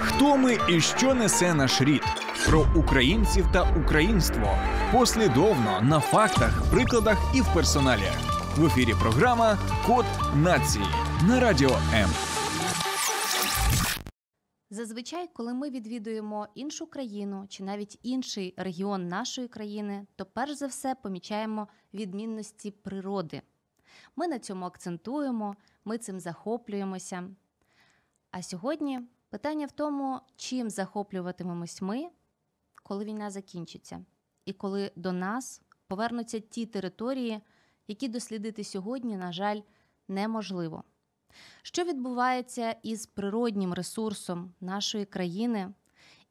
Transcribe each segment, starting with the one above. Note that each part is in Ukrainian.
Хто ми і що несе наш рід? Про українців та українство послідовно на фактах, прикладах і в персоналі. В ефірі програма Код нації на радіо М. Зазвичай, коли ми відвідуємо іншу країну чи навіть інший регіон нашої країни, то перш за все помічаємо відмінності природи. Ми на цьому акцентуємо, ми цим захоплюємося. А сьогодні питання в тому, чим захоплюватимемось ми, коли війна закінчиться, і коли до нас повернуться ті території, які дослідити сьогодні, на жаль, неможливо. Що відбувається із природнім ресурсом нашої країни,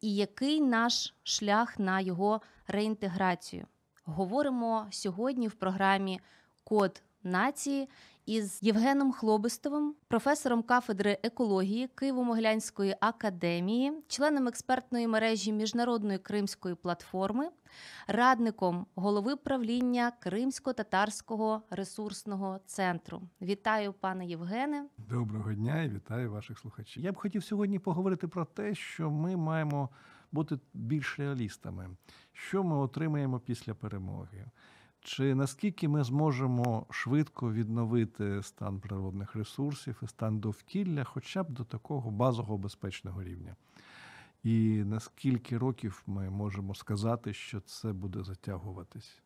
і який наш шлях на його реінтеграцію? Говоримо сьогодні в програмі Код нації із Євгеном Хлобистовим, професором кафедри екології Києво-Могилянської академії, членом експертної мережі міжнародної кримської платформи, радником голови правління Кримсько-татарського ресурсного центру. Вітаю, пане Євгене. Доброго дня і вітаю ваших слухачів. Я б хотів сьогодні поговорити про те, що ми маємо бути більш реалістами, що ми отримаємо після перемоги. Чи наскільки ми зможемо швидко відновити стан природних ресурсів і стан довкілля, хоча б до такого базового безпечного рівня? І наскільки років ми можемо сказати, що це буде затягуватись?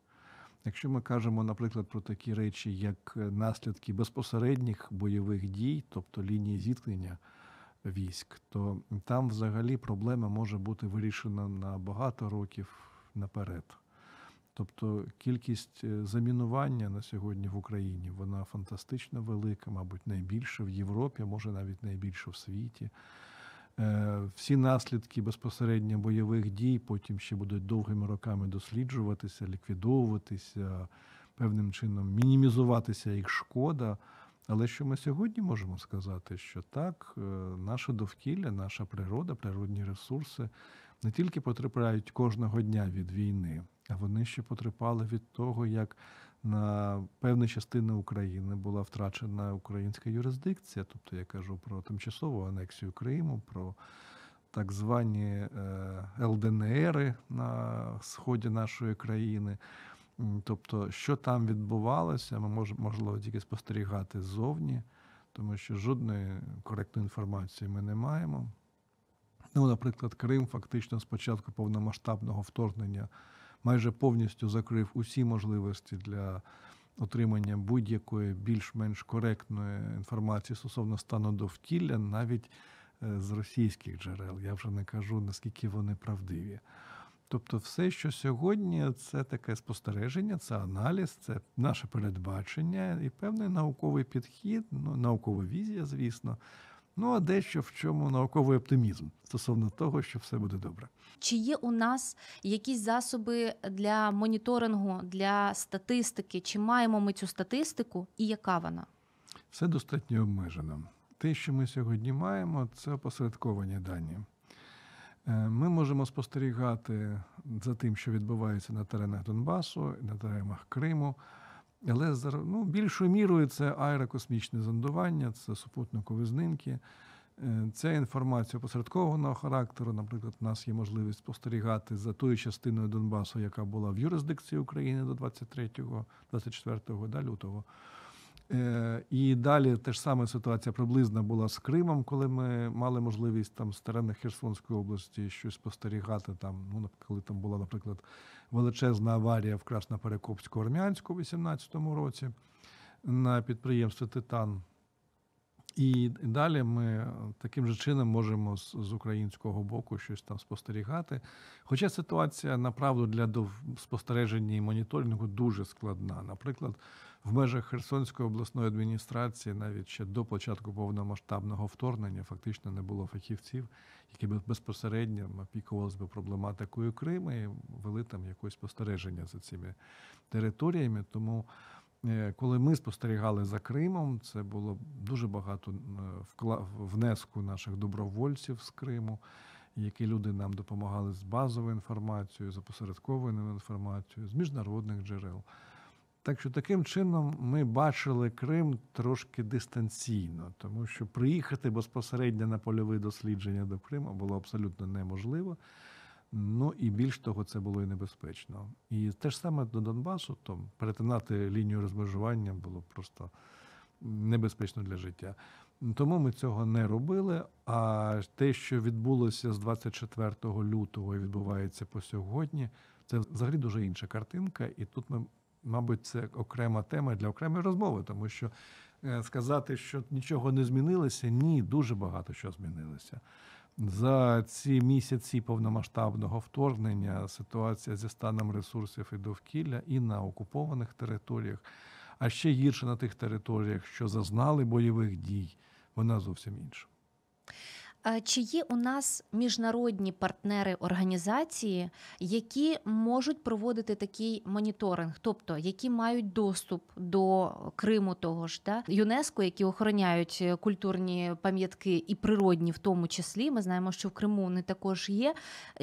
Якщо ми кажемо, наприклад, про такі речі, як наслідки безпосередніх бойових дій, тобто лінії зіткнення військ, то там взагалі проблема може бути вирішена на багато років наперед. Тобто кількість е, замінування на сьогодні в Україні вона фантастично велика, мабуть, найбільша в Європі, може навіть найбільша в світі. Е, всі наслідки безпосередньо бойових дій потім ще будуть довгими роками досліджуватися, ліквідовуватися, певним чином мінімізуватися їх шкода. Але що ми сьогодні можемо сказати, що так, е, наше довкілля, наша природа, природні ресурси не тільки потрапляють кожного дня від війни, вони ще потерпали від того, як на певні частини України була втрачена українська юрисдикція. Тобто я кажу про тимчасову анексію Криму, про так звані е, ЛДНРи на сході нашої країни. Тобто, що там відбувалося, ми можемо можливо тільки спостерігати ззовні, тому що жодної коректної інформації ми не маємо. Ну, наприклад, Крим фактично з початку повномасштабного вторгнення майже повністю закрив усі можливості для отримання будь-якої більш-менш коректної інформації стосовно стану довкілля, навіть е, з російських джерел. Я вже не кажу, наскільки вони правдиві. Тобто, все, що сьогодні, це таке спостереження, це аналіз, це наше передбачення і певний науковий підхід, ну, наукова візія, звісно. Ну а дещо в чому науковий оптимізм стосовно того, що все буде добре. Чи є у нас якісь засоби для моніторингу, для статистики? Чи маємо ми цю статистику, і яка вона? Все достатньо обмежено. Те, що ми сьогодні маємо, це опосередковані дані. Е, ми можемо спостерігати за тим, що відбувається на теренах Донбасу, на теренах Криму. Але ну, більшою мірою це аерокосмічне зондування, це супутникові знімки. Е, ця інформація посередкованого характеру. Наприклад, у нас є можливість спостерігати за тою частиною Донбасу, яка була в юрисдикції України до 23-24 да, лютого. Е, і далі теж саме ситуація приблизна була з Кримом, коли ми мали можливість там з Херсонської області щось спостерігати. Там, ну коли там була, наприклад, величезна аварія в Красноперекопську армянську у 2018 році на підприємстві Титан. І далі ми таким же чином можемо з, українського боку щось там спостерігати. Хоча ситуація направду для спостереження і моніторингу дуже складна. Наприклад, в межах Херсонської обласної адміністрації навіть ще до початку повномасштабного вторгнення фактично не було фахівців, які б безпосередньо опікувалися би проблематикою Криму і вели там якось спостереження за цими територіями. Тому Е, коли ми спостерігали за Кримом, це було дуже багато е, внеску наших добровольців з Криму, які люди нам допомагали з базовою інформацією, з опосередкованою інформацією, з міжнародних джерел. Так що таким чином ми бачили Крим трошки дистанційно, тому що приїхати безпосередньо на польові дослідження до Криму було абсолютно неможливо. Ну і більш того, це було і небезпечно. І те ж саме до Донбасу, то перетинати лінію розмежування було просто небезпечно для життя. Тому ми цього не робили. А те, що відбулося з 24 лютого і відбувається по сьогодні, це взагалі дуже інша картинка. І тут ми, мабуть, це окрема тема для окремої розмови, тому що сказати, що нічого не змінилося, ні, дуже багато що змінилося. За ці місяці повномасштабного вторгнення ситуація зі станом ресурсів і довкілля і на окупованих територіях, а ще гірше на тих територіях, що зазнали бойових дій, вона зовсім інша. Е, Чи є у нас міжнародні партнери організації, які можуть проводити такий моніторинг, тобто які мають доступ до Криму того ж да? ЮНЕСКО, які охороняють е, культурні пам'ятки і природні, в тому числі. Ми знаємо, що в Криму вони також є.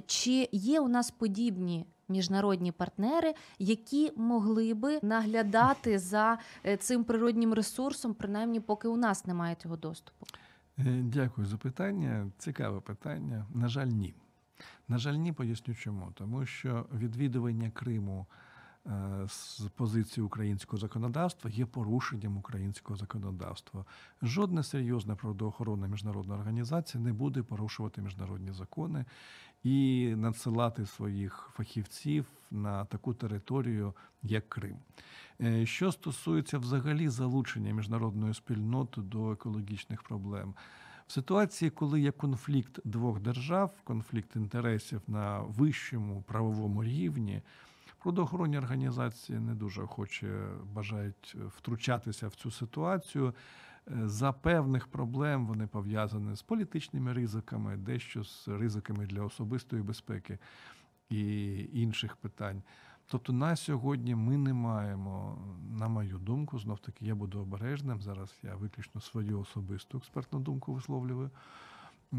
Чи є у нас подібні? Міжнародні партнери, які могли би наглядати за е, цим природнім ресурсом, принаймні, поки у нас немає цього доступу. Е, Дякую за питання. Цікаве питання. На жаль, ні. На жаль, ні, поясню чому. Тому що відвідування Криму е, з позиції українського законодавства є порушенням українського законодавства. Жодна серйозна правоохоронна міжнародна організація не буде порушувати міжнародні закони і надсилати своїх фахівців на таку територію, як Крим. Е, Що стосується взагалі залучення міжнародної спільноти до екологічних проблем, в ситуації, коли є конфлікт двох держав, конфлікт інтересів на вищому правовому рівні, природоохоронні організації не дуже охоче бажають втручатися в цю ситуацію. За певних проблем вони пов'язані з політичними ризиками, дещо з ризиками для особистої безпеки і інших питань. Тобто на сьогодні ми не маємо, на мою думку, знов таки я буду обережним. Зараз я виключно свою особисту експертну думку висловлюю. Е,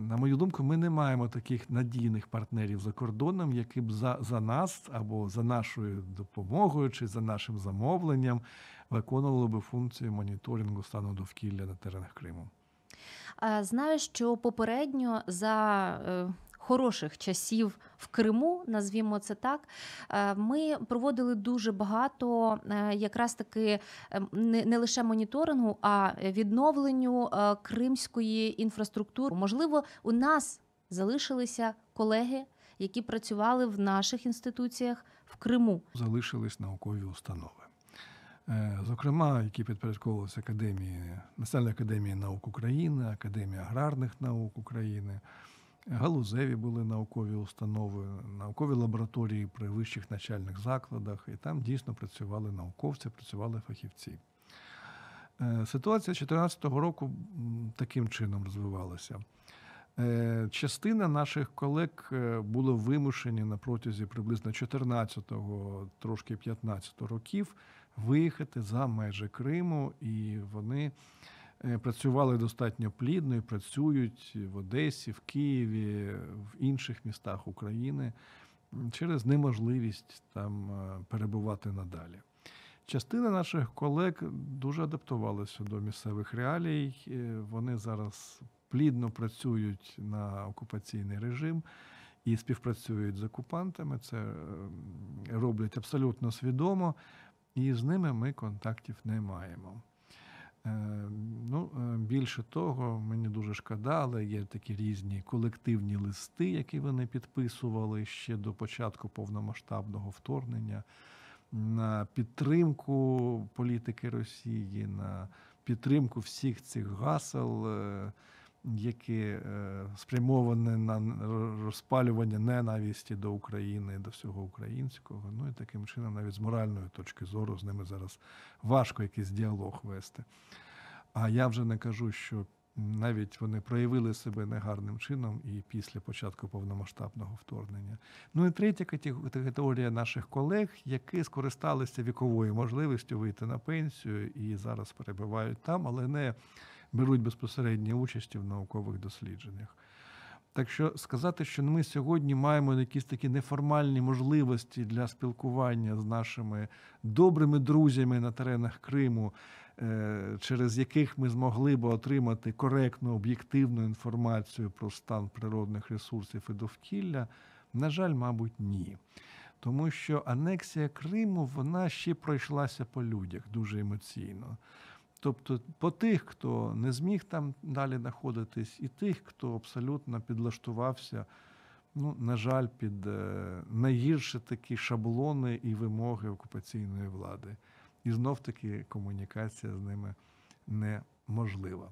На мою думку, ми не маємо таких надійних партнерів за кордоном, які б за, за нас або за нашою допомогою чи за нашим замовленням виконували би функцію моніторингу стану довкілля на теренах Криму. Знаю, що попередньо за е, хороших часів в Криму, назвімо це так, е, ми проводили дуже багато е, якраз таки е, не, лише моніторингу, а відновленню кримської інфраструктури. Можливо, у нас залишилися колеги, які працювали в наших інституціях в Криму. залишились наукові установи. Зокрема, які підпорядковувалися Академії Національної академії наук України, Академії аграрних наук України, галузеві були наукові установи, наукові лабораторії при вищих навчальних закладах, і там дійсно працювали науковці, працювали фахівці. Е, Ситуація 2014 року таким чином розвивалася. Е, Частина наших колег е, були вимушені на протязі приблизно 14-го, трошки 15 років виїхати за межі Криму, і вони працювали достатньо плідно і працюють в Одесі, в Києві, в інших містах України через неможливість там е, перебувати надалі. Частина наших колег дуже адаптувалася до місцевих реалій. Е, Вони зараз плідно працюють на окупаційний режим і співпрацюють з окупантами. Це е, роблять абсолютно свідомо, і з ними ми контактів не маємо. Е, Ну, е, більше того, мені дуже шкода, але є такі різні колективні листи, які вони підписували ще до початку повномасштабного вторгнення на підтримку політики Росії, на підтримку всіх цих гасел, е, які е, спрямовані на розпалювання ненависті до України, до всього українського. Ну і таким чином, навіть з моральної точки зору, з ними зараз важко якийсь діалог вести. А я вже не кажу, що навіть вони проявили себе негарним чином і після початку повномасштабного вторгнення. Ну і третя катего- категорія наших колег, які скористалися віковою можливістю вийти на пенсію і зараз перебувають там, але не беруть безпосередньої участі в наукових дослідженнях. Так що сказати, що ми сьогодні маємо якісь такі неформальні можливості для спілкування з нашими добрими друзями на теренах Криму, е, через яких ми змогли б отримати коректну, об'єктивну інформацію про стан природних ресурсів і довкілля, на жаль, мабуть, ні. Тому що анексія Криму вона ще пройшлася по людях дуже емоційно. Тобто по тих, хто не зміг там далі знаходитись, і тих, хто абсолютно підлаштувався, ну, на жаль, під е, найгірші такі шаблони і вимоги окупаційної влади. І знов таки комунікація з ними неможлива.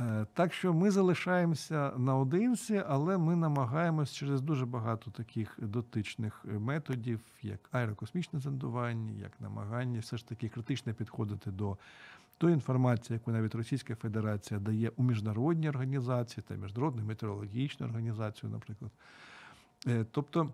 Е, Так що ми залишаємося наодинці, але ми намагаємось через дуже багато таких дотичних методів, як аерокосмічне зондування, як намагання все ж таки критично підходити до тої інформації, яку навіть Російська Федерація дає у міжнародні організації та міжнародну метеорологічну організацію, наприклад. Е, Тобто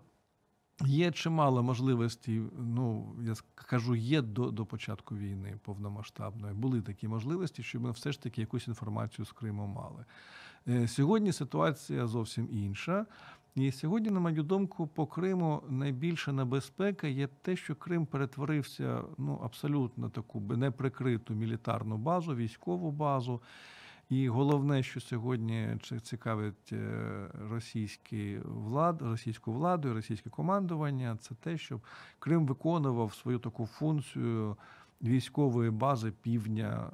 є чимало можливостей, ну я кажу, є до, до початку війни повномасштабної. Були такі можливості, щоб ми все ж таки якусь інформацію з Криму мали. Е, Сьогодні ситуація зовсім інша. І сьогодні, на мою думку, по Криму найбільша небезпека є те, що Крим перетворився ну, абсолютно таку неприкриту мілітарну базу, військову базу. І головне, що сьогодні цікавить е, російський влад, російську владу і російське командування, це те, щоб Крим виконував свою таку функцію військової бази півдня,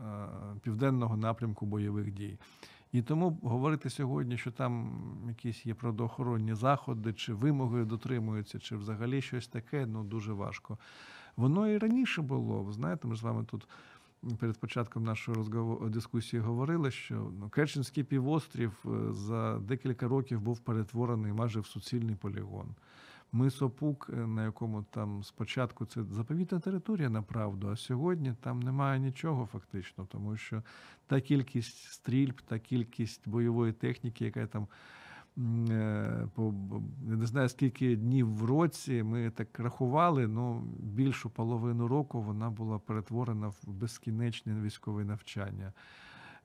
е, південного напрямку бойових дій. І тому говорити сьогодні, що там якісь є природоохоронні заходи, чи вимоги дотримуються, чи взагалі щось таке, ну дуже важко. Воно і раніше було. Ви знаєте, ми з вами тут перед початком нашої розговор... дискусії говорили, що ну, Керченський півострів е, за декілька років був перетворений майже в суцільний полігон. Мис Опук, е, на якому там спочатку це заповітна територія направду, а сьогодні там немає нічого фактично, тому що та кількість стрільб, та кількість бойової техніки, яка там е, по не знаю скільки днів в році, ми так рахували, ну більшу половину року вона була перетворена в безкінечне військове навчання.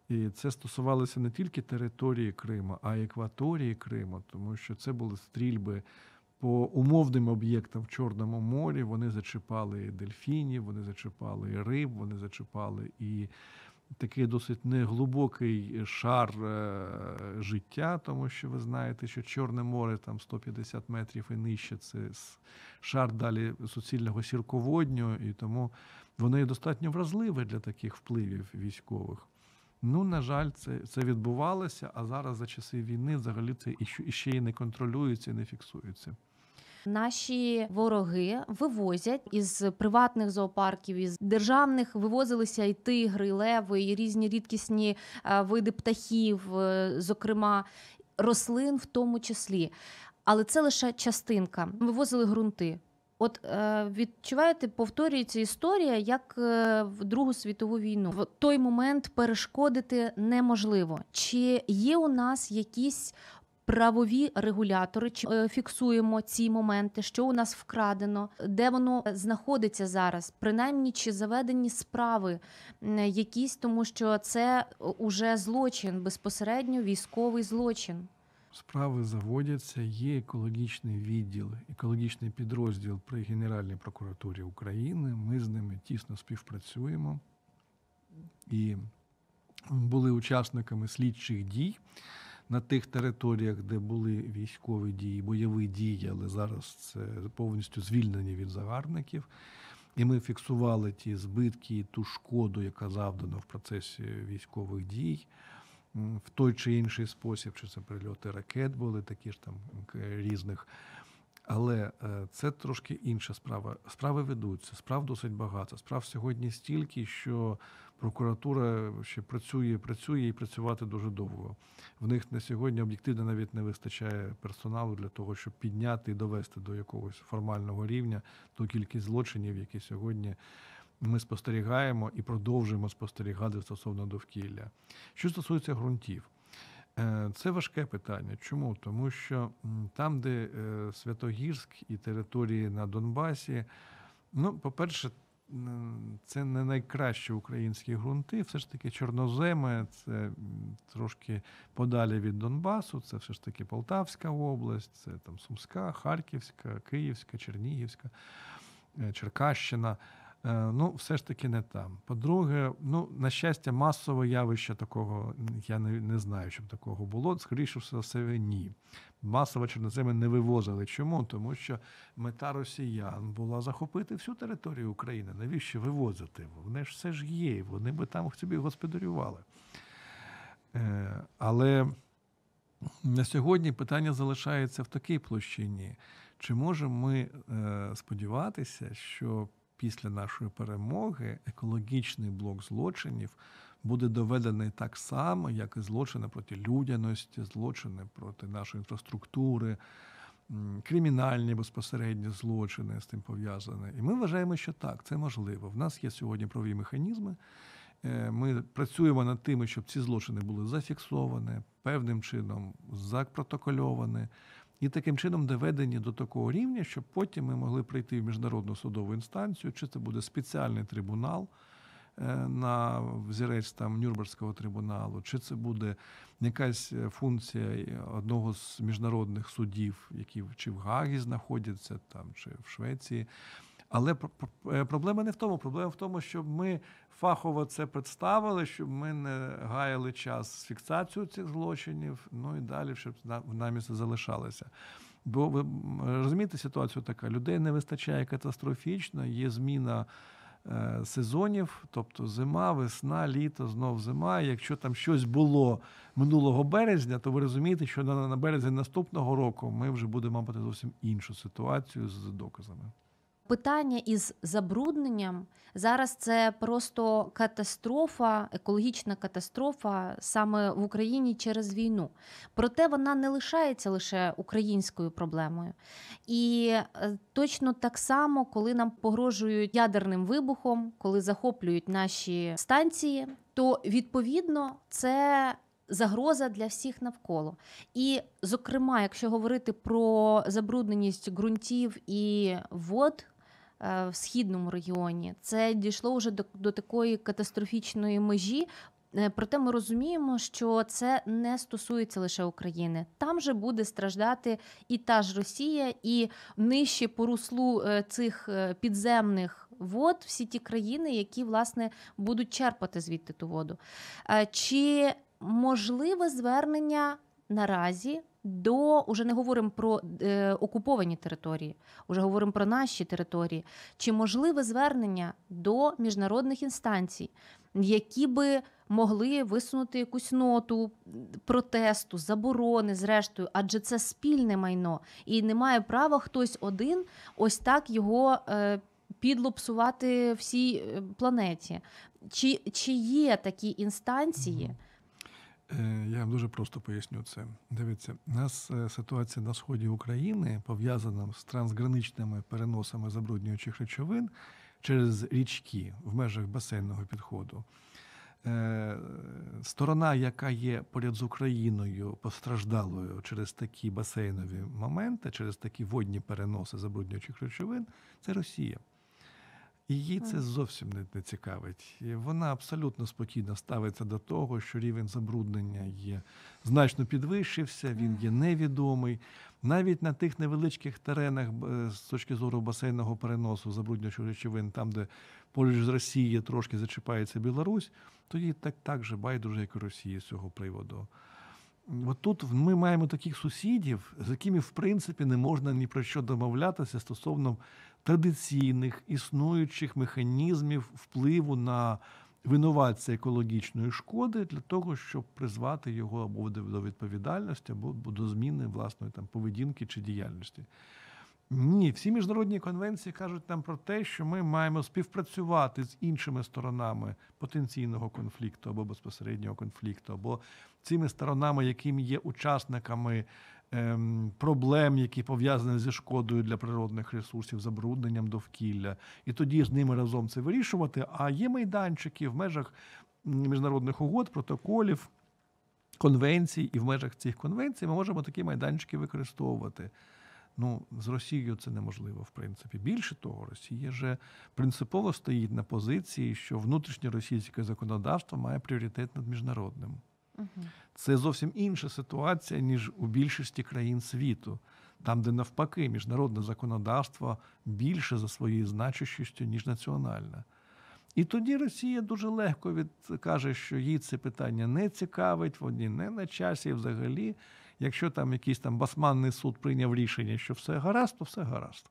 І це стосувалося не тільки території Криму, а й екваторії Криму, тому що це були стрільби по умовним об'єктам в Чорному морі. Вони зачіпали і дельфінів, вони зачіпали і риб, вони зачіпали і такий досить неглибокий шар е, життя, тому що ви знаєте, що Чорне море там 150 метрів і нижче це шар далі суцільного сірководню, і тому воно є достатньо вразливе для таких впливів військових. Ну, на жаль, це це відбувалося, а зараз за часи війни взагалі це іще і не контролюється, і не фіксується. Наші вороги вивозять із приватних зоопарків, із державних вивозилися і тигри, і леви, і різні рідкісні е, види птахів, е, зокрема рослин, в тому числі. Але це лише частинка. Вивозили ґрунти. От е, відчуваєте, повторюється історія як в Другу світову війну. В той момент перешкодити неможливо. Чи є у нас якісь правові регулятори, чи е, фіксуємо ці моменти, що у нас вкрадено, де воно знаходиться зараз, принаймні чи заведені справи якісь, тому що це уже злочин, безпосередньо військовий злочин. Справи заводяться, є екологічний відділ, екологічний підрозділ при Генеральній прокуратурі України. Ми з ними тісно співпрацюємо і були учасниками слідчих дій на тих територіях, де були військові дії, бойові дії, але зараз це повністю звільнені від загарбників. І ми фіксували ті збитки, і ту шкоду, яка завдана в процесі військових дій. В той чи інший спосіб, чи це прильоти ракет були такі ж там різних. Але це трошки інша справа. Справи ведуться, справ досить багато. Справ сьогодні стільки, що прокуратура ще працює, працює і працювати дуже довго. В них на сьогодні об'єктивно навіть не вистачає персоналу для того, щоб підняти і довести до якогось формального рівня ту кількість злочинів, які сьогодні ми спостерігаємо і продовжуємо спостерігати стосовно довкілля. Що стосується ґрунтів. Це важке питання. Чому? Тому що там, де Святогірськ і території на Донбасі, ну, по-перше, це не найкращі українські ґрунти. Все ж таки чорноземи, це трошки подалі від Донбасу, це все ж таки Полтавська область, це там Сумська, Харківська, Київська, Чернігівська, е, Черкащина. Е, ну, все ж таки не там. По-друге, ну, на щастя, масове явище такого я не не знаю, щоб такого було. Скоріше все, ні. Масово чорноземи не вивозили. Чому? Тому що мета росіян була захопити всю територію України. Навіщо вивозити? Вони ж все ж є, вони би там собі господарювали. Е, але на сьогодні питання залишається в такій площині. Чи можемо ми е, сподіватися, що після нашої перемоги екологічний блок злочинів буде доведений так само, як і злочини проти людяності, злочини проти нашої інфраструктури, кримінальні безпосередні злочини з тим пов'язані. І ми вважаємо, що так, це можливо. В нас є сьогодні правові механізми. Е, ми працюємо над тим, щоб ці злочини були зафіксовані, певним чином запротокольовані і таким чином доведені до такого рівня, щоб потім ми могли прийти в міжнародну судову інстанцію, чи це буде спеціальний трибунал е, на взірець там Нюрнберзького трибуналу, чи це буде якась е, функція одного з міжнародних судів, які чи в Гагі знаходяться там, чи в Швеції. Але е, проблема не в тому. Проблема в тому, щоб ми фахово це представили, щоб ми не гаяли час з фіксацією цих злочинів, ну і далі, щоб в намі це залишалося. Бо ви розумієте, ситуацію така: людей не вистачає катастрофічно, є зміна. Е, сезонів, тобто зима, весна, літо, знов зима. Якщо там щось було минулого березня, то ви розумієте, що на, березні наступного року ми вже будемо мати зовсім іншу ситуацію з доказами питання із забрудненням зараз це просто катастрофа, екологічна катастрофа саме в Україні через війну. Проте вона не лишається лише українською проблемою. І е, точно так само, коли нам погрожують ядерним вибухом, коли захоплюють наші станції, то відповідно це. Загроза для всіх навколо. І, зокрема, якщо говорити про забрудненість ґрунтів і вод в східному регіоні. Це дійшло вже до, до такої катастрофічної межі. Е, проте ми розуміємо, що це не стосується лише України. Там же буде страждати і та ж Росія, і нижче по руслу е, цих підземних вод всі ті країни, які власне будуть черпати звідти ту воду. Чи можливе звернення наразі до уже не говоримо про е, окуповані території, вже говоримо про наші території. Чи можливе звернення до міжнародних інстанцій, які би могли висунути якусь ноту протесту, заборони, зрештою, адже це спільне майно, і не має права хтось один ось так його. Е, Підлопсувати всій е, планеті. Чи чи є такі інстанції, я вам дуже просто поясню це. Дивіться, у нас е, ситуація на сході України пов'язана з трансграничними переносами забруднюючих речовин через річки в межах басейнного підходу. Е, сторона, яка є поряд з Україною постраждалою через такі басейнові моменти, через такі водні переноси забруднюючих речовин, це Росія. Її це зовсім не, не цікавить. Вона абсолютно спокійно ставиться до того, що рівень забруднення є значно підвищився, він є невідомий. Навіть на тих невеличких теренах з точки зору басейного переносу забруднюючих речовин, там, де поруч з Росією трошки зачіпається Білорусь, то їй так так же байдуже, як і Росії з цього приводу. От тут ми маємо таких сусідів, з якими в принципі не можна ні про що домовлятися стосовно традиційних існуючих механізмів впливу на винуватця екологічної шкоди для того, щоб призвати його або до відповідальності, або до зміни власної там поведінки чи діяльності. Ні, всі міжнародні конвенції кажуть нам про те, що ми маємо співпрацювати з іншими сторонами потенційного конфлікту або безпосереднього конфлікту, або цими сторонами, якими є учасниками ем, проблем, які пов'язані зі шкодою для природних ресурсів, забрудненням довкілля, і тоді з ними разом це вирішувати. А є майданчики в межах міжнародних угод, протоколів, конвенцій, і в межах цих конвенцій ми можемо такі майданчики використовувати. Ну, з Росією це неможливо, в принципі. Більше того, Росія вже принципово стоїть на позиції, що внутрішнє російське законодавство має пріоритет над міжнародним. Це зовсім інша ситуація, ніж у більшості країн світу, там, де навпаки міжнародне законодавство більше за своєю значущістю, ніж національне. І тоді Росія дуже легко каже, що їй це питання не цікавить, вони не на часі взагалі. Якщо там якийсь там басманний суд прийняв рішення, що все гаразд, то все гаразд.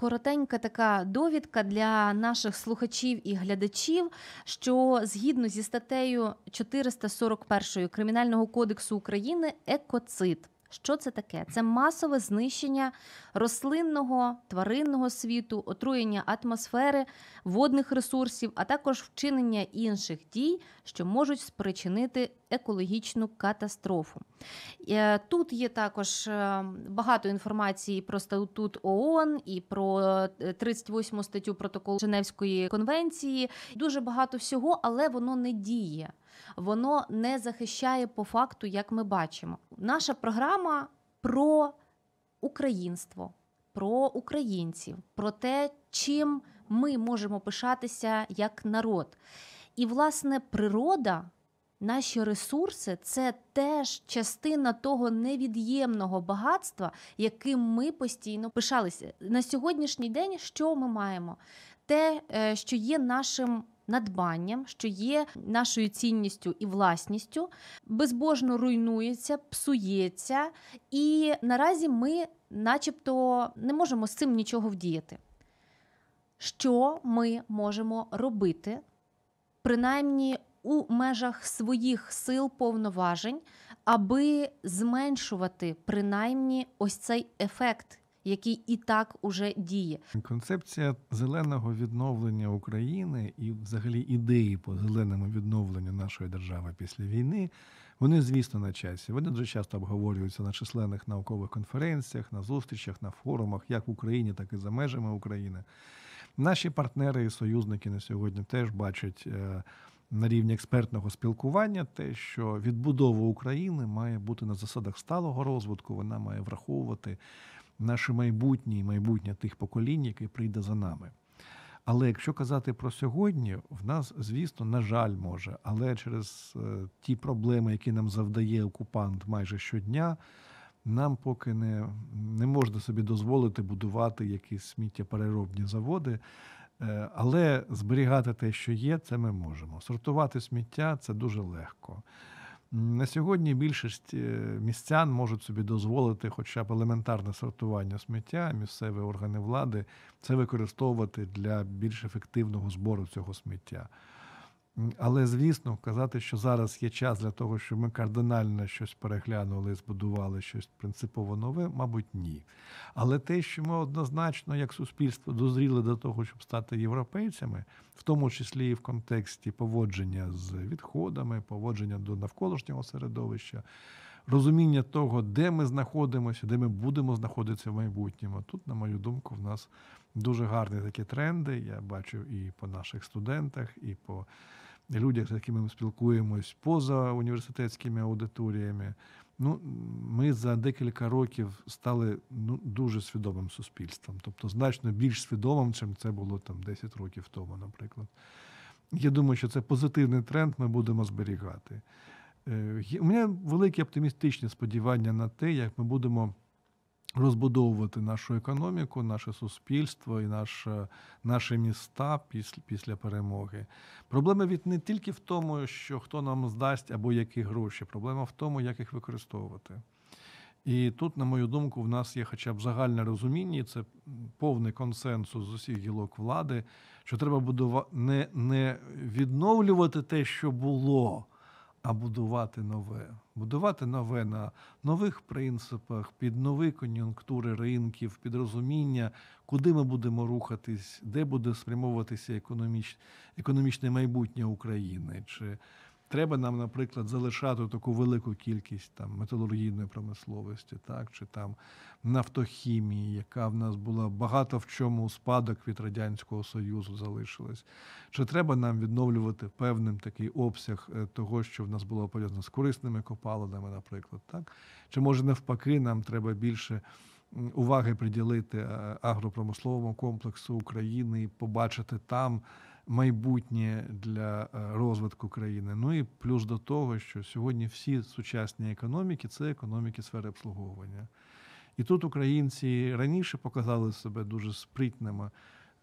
Коротенька така довідка для наших слухачів і глядачів, що згідно зі статтею 441 Кримінального кодексу України екоцид. Що це таке? Це масове знищення рослинного, тваринного світу, отруєння атмосфери, водних ресурсів, а також вчинення інших дій, що можуть спричинити екологічну катастрофу. Е, тут є також е, багато інформації про статут ООН і про 38 статтю протоколу Женевської конвенції. Дуже багато всього, але воно не діє. Воно не захищає по факту, як ми бачимо. Наша програма про українство, про українців, про те, чим ми можемо пишатися як народ. І, власне, природа, наші ресурси це теж частина того невід'ємного багатства, яким ми постійно пишалися. На сьогоднішній день що ми маємо? Те, е, що є нашим надбанням, що є нашою цінністю і власністю, безбожно руйнується, псується, і наразі ми, начебто, не можемо з цим нічого вдіяти. Що ми можемо робити, принаймні у межах своїх сил повноважень, аби зменшувати принаймні ось цей ефект який і так уже діє. Концепція зеленого відновлення України і, взагалі, ідеї по зеленому відновленню нашої держави після війни. Вони, звісно, на часі. Вони дуже часто обговорюються на численних наукових конференціях, на зустрічах, на форумах, як в Україні, так і за межами України. Наші партнери і союзники на сьогодні теж бачать е, на рівні експертного спілкування те, що відбудова України має бути на засадах сталого розвитку, вона має враховувати наше майбутнє і майбутнє тих поколінь, яке прийде за нами. Але якщо казати про сьогодні, в нас, звісно, на жаль, може, але через е, ті проблеми, які нам завдає окупант майже щодня, нам поки не не можна собі дозволити будувати якісь сміттєпереробні заводи. Е, але зберігати те, що є, це ми можемо. Сортувати сміття це дуже легко. На сьогодні більшість е, містян можуть собі дозволити хоча б елементарне сортування сміття, місцеві органи влади це використовувати для більш ефективного збору цього сміття. Але, звісно, казати, що зараз є час для того, щоб ми кардинально щось переглянули, збудували щось принципово нове, мабуть, ні. Але те, що ми однозначно, як суспільство, дозріли до того, щоб стати європейцями, в тому числі і в контексті поводження з відходами, поводження до навколишнього середовища, розуміння того, де ми знаходимося, де ми будемо знаходитися в майбутньому. Тут, на мою думку, в нас дуже гарні такі тренди. Я бачу і по наших студентах, і по людях, з якими ми спілкуємось поза університетськими аудиторіями. Ну, Ми за декілька років стали ну, дуже свідомим суспільством, тобто значно більш свідомим, чим це було там 10 років тому, наприклад. Я думаю, що це позитивний тренд, ми будемо зберігати. Е, у мене великі оптимістичні сподівання на те, як ми будемо розбудовувати нашу економіку, наше суспільство і наше, наші міста після після перемоги. Проблема від не тільки в тому, що хто нам здасть або які гроші, проблема в тому, як їх використовувати. І тут, на мою думку, в нас є хоча б загальне розуміння, і це повний консенсус з усіх гілок влади, що треба будувати не, не відновлювати те, що було а будувати нове. Будувати нове на нових принципах, під нові кон'юнктури ринків, під розуміння, куди ми будемо рухатись, де буде спрямовуватися економіч... економічне майбутнє України. Чи треба нам, наприклад, залишати таку велику кількість там металургійної промисловості, так чи там нафтохімії, яка в нас була багато в чому спадок від радянського союзу залишилась. Чи треба нам відновлювати певним такий обсяг е, того, що в нас було пов'язано з корисними копалинами, наприклад, так чи може навпаки, нам треба більше. Уваги приділити е, агропромисловому комплексу України і побачити там майбутнє для е, розвитку країни. Ну і плюс до того, що сьогодні всі сучасні економіки це економіки сфери обслуговування. І тут українці раніше показали себе дуже спритними,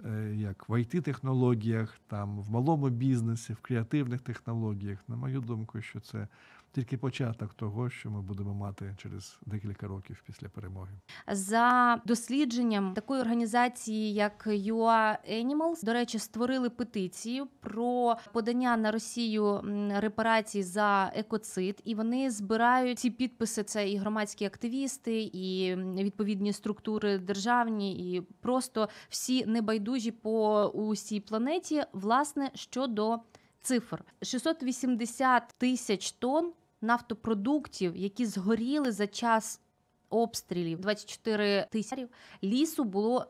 е, як в IT-технологіях, там в малому бізнесі, в креативних технологіях. На мою думку, що це тільки початок того, що ми будемо мати через декілька років після перемоги. За дослідженням такої організації, як UA Animals, до речі, створили петицію про подання на Росію репарацій за екоцид, і вони збирають ці підписи. Це і громадські активісти, і відповідні структури державні, і просто всі небайдужі по усій планеті, власне, щодо цифр 680 тисяч тонн нафтопродуктів, які згоріли за час обстрілів 24 тисячі лісу було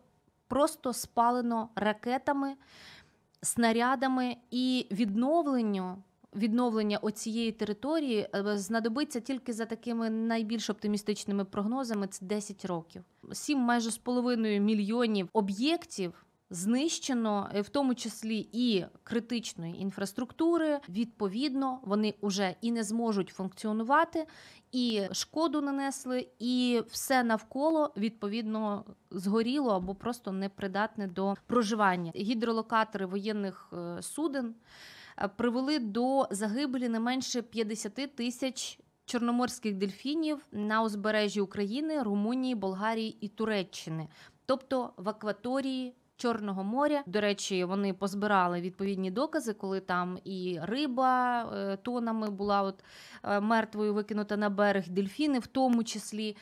просто спалено ракетами, снарядами і відновленню. Відновлення оцієї території е, знадобиться тільки за такими найбільш оптимістичними прогнозами. Це 10 років. Сім майже з половиною мільйонів об'єктів знищено, е, в тому числі і критичної інфраструктури. Відповідно, вони вже і не зможуть функціонувати, і шкоду нанесли, і все навколо відповідно згоріло або просто непридатне до проживання. Гідролокатори воєнних е, суден е, привели до загибелі не менше 50 тисяч. Чорноморських дельфінів на узбережжі України, Румунії, Болгарії і Туреччини, тобто в акваторії Чорного моря. До речі, вони позбирали відповідні докази, коли там і риба е, тонами була от е, мертвою викинута на берег, дельфіни в тому числі.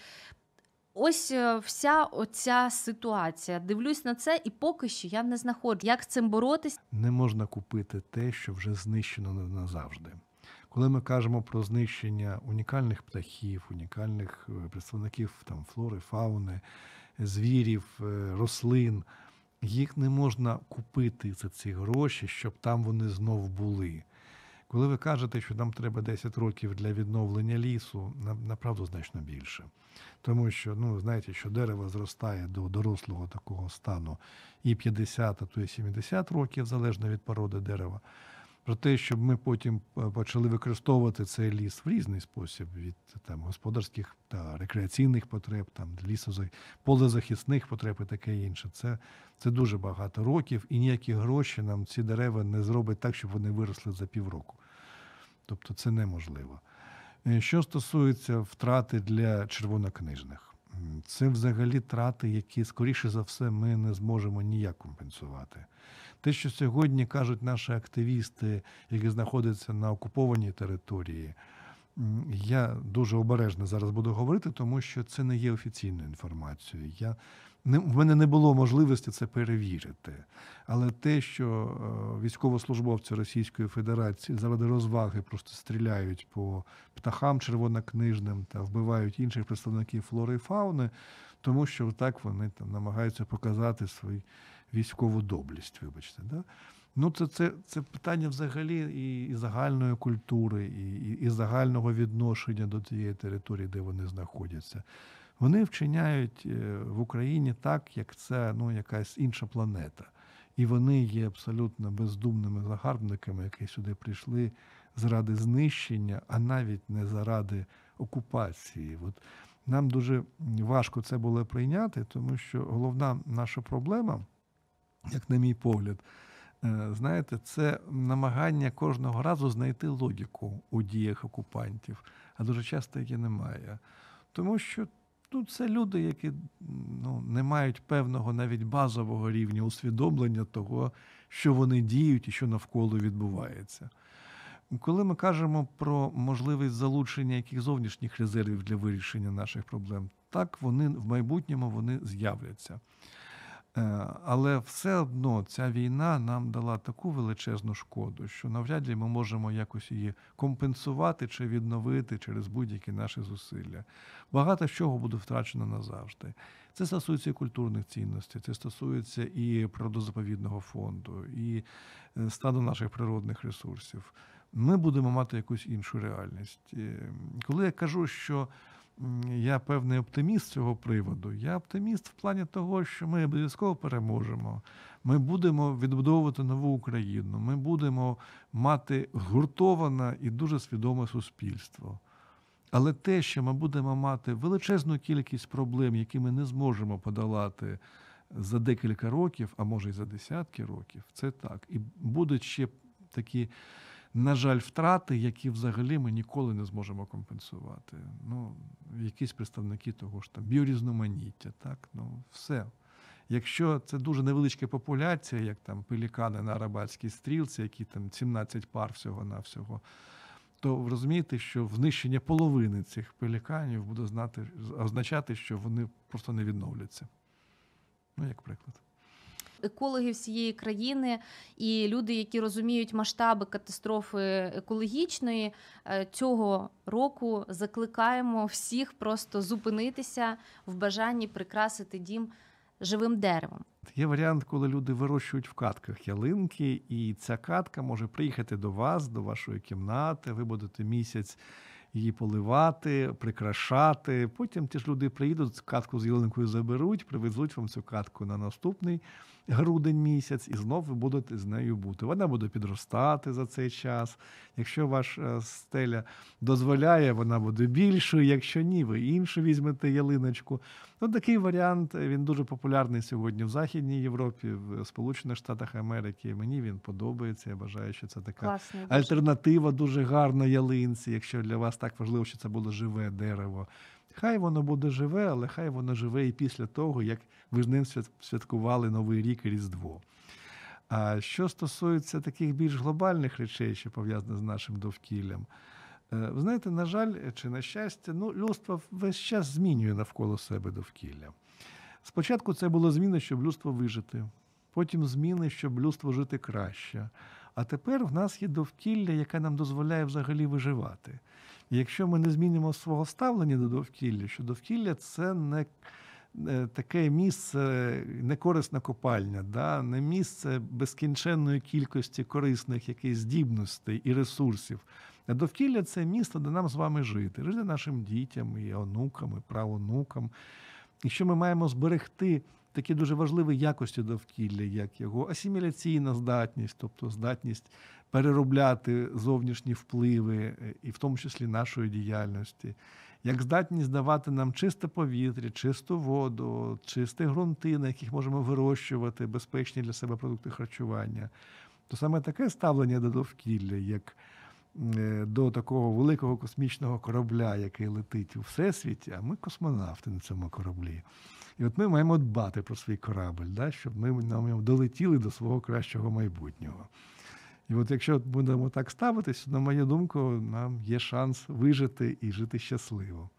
Ось е, вся оця ситуація. Дивлюсь на це, і поки що я не знаходжу, як з цим боротись. Не можна купити те, що вже знищено на- назавжди. Коли ми кажемо про знищення унікальних птахів, унікальних представників там флори, фауни, звірів, рослин, їх не можна купити за ці гроші, щоб там вони знов були. Коли ви кажете, що нам треба 10 років для відновлення лісу, на- направду значно більше. Тому що, ну, знаєте, що дерево зростає до дорослого такого стану і 50, а то і 70 років, залежно від породи дерева. Про те, щоб ми потім е, почали використовувати цей ліс в різний спосіб, від там господарських та рекреаційних потреб, там лісоза... полезахисних потреб і таке інше. Це, це дуже багато років, і ніякі гроші нам ці дерева не зроблять так, щоб вони виросли за півроку. Тобто це неможливо. Е, Що стосується втрати для червонокнижних, це взагалі трати, які, скоріше за все, ми не зможемо ніяк компенсувати. Те, що сьогодні кажуть наші активісти, які знаходяться на окупованій території, я дуже обережно зараз буду говорити, тому що це не є офіційною інформацією. Я, не, в мене не було можливості це перевірити. Але те, що е, військовослужбовці Російської Федерації заради розваги просто стріляють по птахам червонокнижним та вбивають інших представників флори і фауни, тому що так вони там намагаються показати свою військову доблість, вибачте. Да? Ну, це, це, це питання взагалі і, і загальної культури, і, і, і загального відношення до тієї території, де вони знаходяться. Вони вчиняють е, в Україні так, як це ну, якась інша планета. І вони є абсолютно бездумними загарбниками, які сюди прийшли заради знищення, а навіть не заради окупації. От нам дуже важко це було прийняти, тому що головна наша проблема, як на мій погляд, е, знаєте, це намагання кожного разу знайти логіку у діях окупантів, а дуже часто її немає. Тому що ну, це люди, які ну, не мають певного навіть базового рівня усвідомлення того, що вони діють і що навколо відбувається. Коли ми кажемо про можливість залучення яких зовнішніх резервів для вирішення наших проблем, так вони в майбутньому вони з'являться. Е, але все одно ця війна нам дала таку величезну шкоду, що навряд ли ми можемо якось її компенсувати чи відновити через будь-які наші зусилля. Багато чого буде втрачено назавжди. Це стосується і культурних цінностей, це стосується і природозаповідного фонду, і е, стану наших природних ресурсів. Ми будемо мати якусь іншу реальність. Коли я кажу, що я певний оптиміст цього приводу. Я оптиміст в плані того, що ми обов'язково переможемо. Ми будемо відбудовувати нову Україну. Ми будемо мати гуртоване і дуже свідоме суспільство. Але те, що ми будемо мати величезну кількість проблем, які ми не зможемо подолати за декілька років, а може й за десятки років, це так. І будуть ще такі на жаль, втрати, які взагалі ми ніколи не зможемо компенсувати. Ну, якісь представники того ж там біорізноманіття, так, ну все. Якщо це дуже невеличка популяція, як там пелікани на арабатській стрілці, які там 17 пар всього-навсього, то розумієте, що знищення половини цих пеліканів буде знати, означати, що вони просто не відновляться. Ну, як приклад екологи всієї країни і люди, які розуміють масштаби катастрофи екологічної, е, цього року закликаємо всіх просто зупинитися в бажанні прикрасити дім живим деревом. Є варіант, коли люди вирощують в катках ялинки, і ця катка може приїхати до вас, до вашої кімнати. Ви будете місяць її поливати, прикрашати. Потім ті ж люди приїдуть, катку з ялинкою заберуть, привезуть вам цю катку на наступний грудень місяць, і знов ви будете з нею бути. Вона буде підростати за цей час. Якщо ваша стеля дозволяє, вона буде більшою. Якщо ні, ви іншу візьмете ялиночку. Ну, Такий варіант він дуже популярний сьогодні в Західній Європі, в Сполучених Штатах Америки. Мені він подобається. Я вважаю, що це така Класний, альтернатива дуже гарна ялинці. Якщо для вас так важливо, що це було живе дерево. Хай воно буде живе, але хай воно живе і після того, як ви з ним святкували Новий рік і Різдво. А що стосується таких більш глобальних речей, що пов'язані з нашим довкіллям, е, ви знаєте, на жаль, чи на щастя, ну, людство весь час змінює навколо себе довкілля. Спочатку це було зміни, щоб людство вижити, потім зміни, щоб людство жити краще. А тепер в нас є довкілля, яке нам дозволяє взагалі виживати. Якщо ми не змінимо свого ставлення до довкілля, що довкілля це не таке місце, не корисна копальня, да? не місце безкінченної кількості корисних якихось здібностей і ресурсів. А довкілля це місто, де нам з вами жити, жити нашим дітям, і онукам, і правонукам. І що ми маємо зберегти такі дуже важливі якості довкілля, як його асиміляційна здатність, тобто здатність переробляти зовнішні впливи, і в тому числі нашої діяльності, як здатність давати нам чисте повітря, чисту воду, чисті ґрунти, на яких можемо вирощувати безпечні для себе продукти харчування, то саме таке ставлення до довкілля, як е, до такого великого космічного корабля, який летить у всесвіті, а ми космонавти на цьому кораблі. І от ми маємо дбати про свій корабль, да, щоб ми нам долетіли до свого кращого майбутнього. І от якщо будемо так ставитись, на мою думку, нам є шанс вижити і жити щасливо.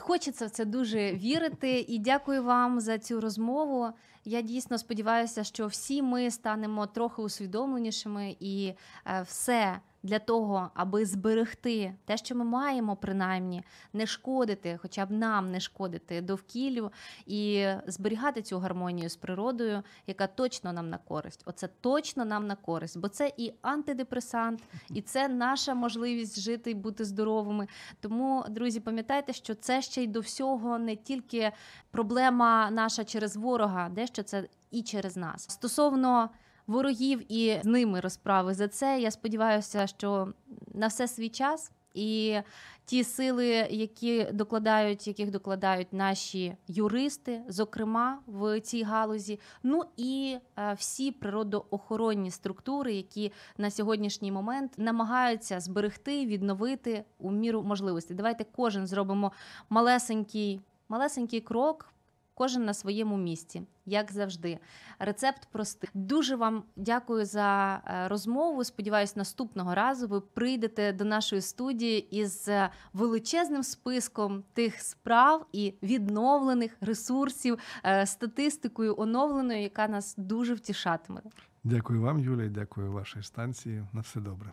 Хочеться в це дуже вірити, і дякую вам за цю розмову. Я дійсно сподіваюся, що всі ми станемо трохи усвідомленішими і е, все для того, аби зберегти те, що ми маємо, принаймні не шкодити, хоча б нам не шкодити довкіллю і зберігати цю гармонію з природою, яка точно нам на користь. Оце точно нам на користь, бо це і антидепресант, і це наша можливість жити і бути здоровими. Тому, друзі, пам'ятайте, що це ще й до всього не тільки проблема наша через ворога, дещо це і через нас стосовно ворогів і з ними розправи за це. Я сподіваюся, що на все свій час. І ті сили, які докладають, яких докладають наші юристи, зокрема в цій галузі, ну і е, всі природоохоронні структури, які на сьогоднішній момент намагаються зберегти, відновити у міру можливості. Давайте кожен зробимо малесенький, малесенький крок Кожен на своєму місці, як завжди. Рецепт простий. Дуже вам дякую за е, розмову. Сподіваюсь, наступного разу ви прийдете до нашої студії із е, величезним списком тих справ і відновлених ресурсів, е, статистикою оновленою, яка нас дуже втішатиме. Дякую вам, Юля, і дякую вашій станції. На все добре.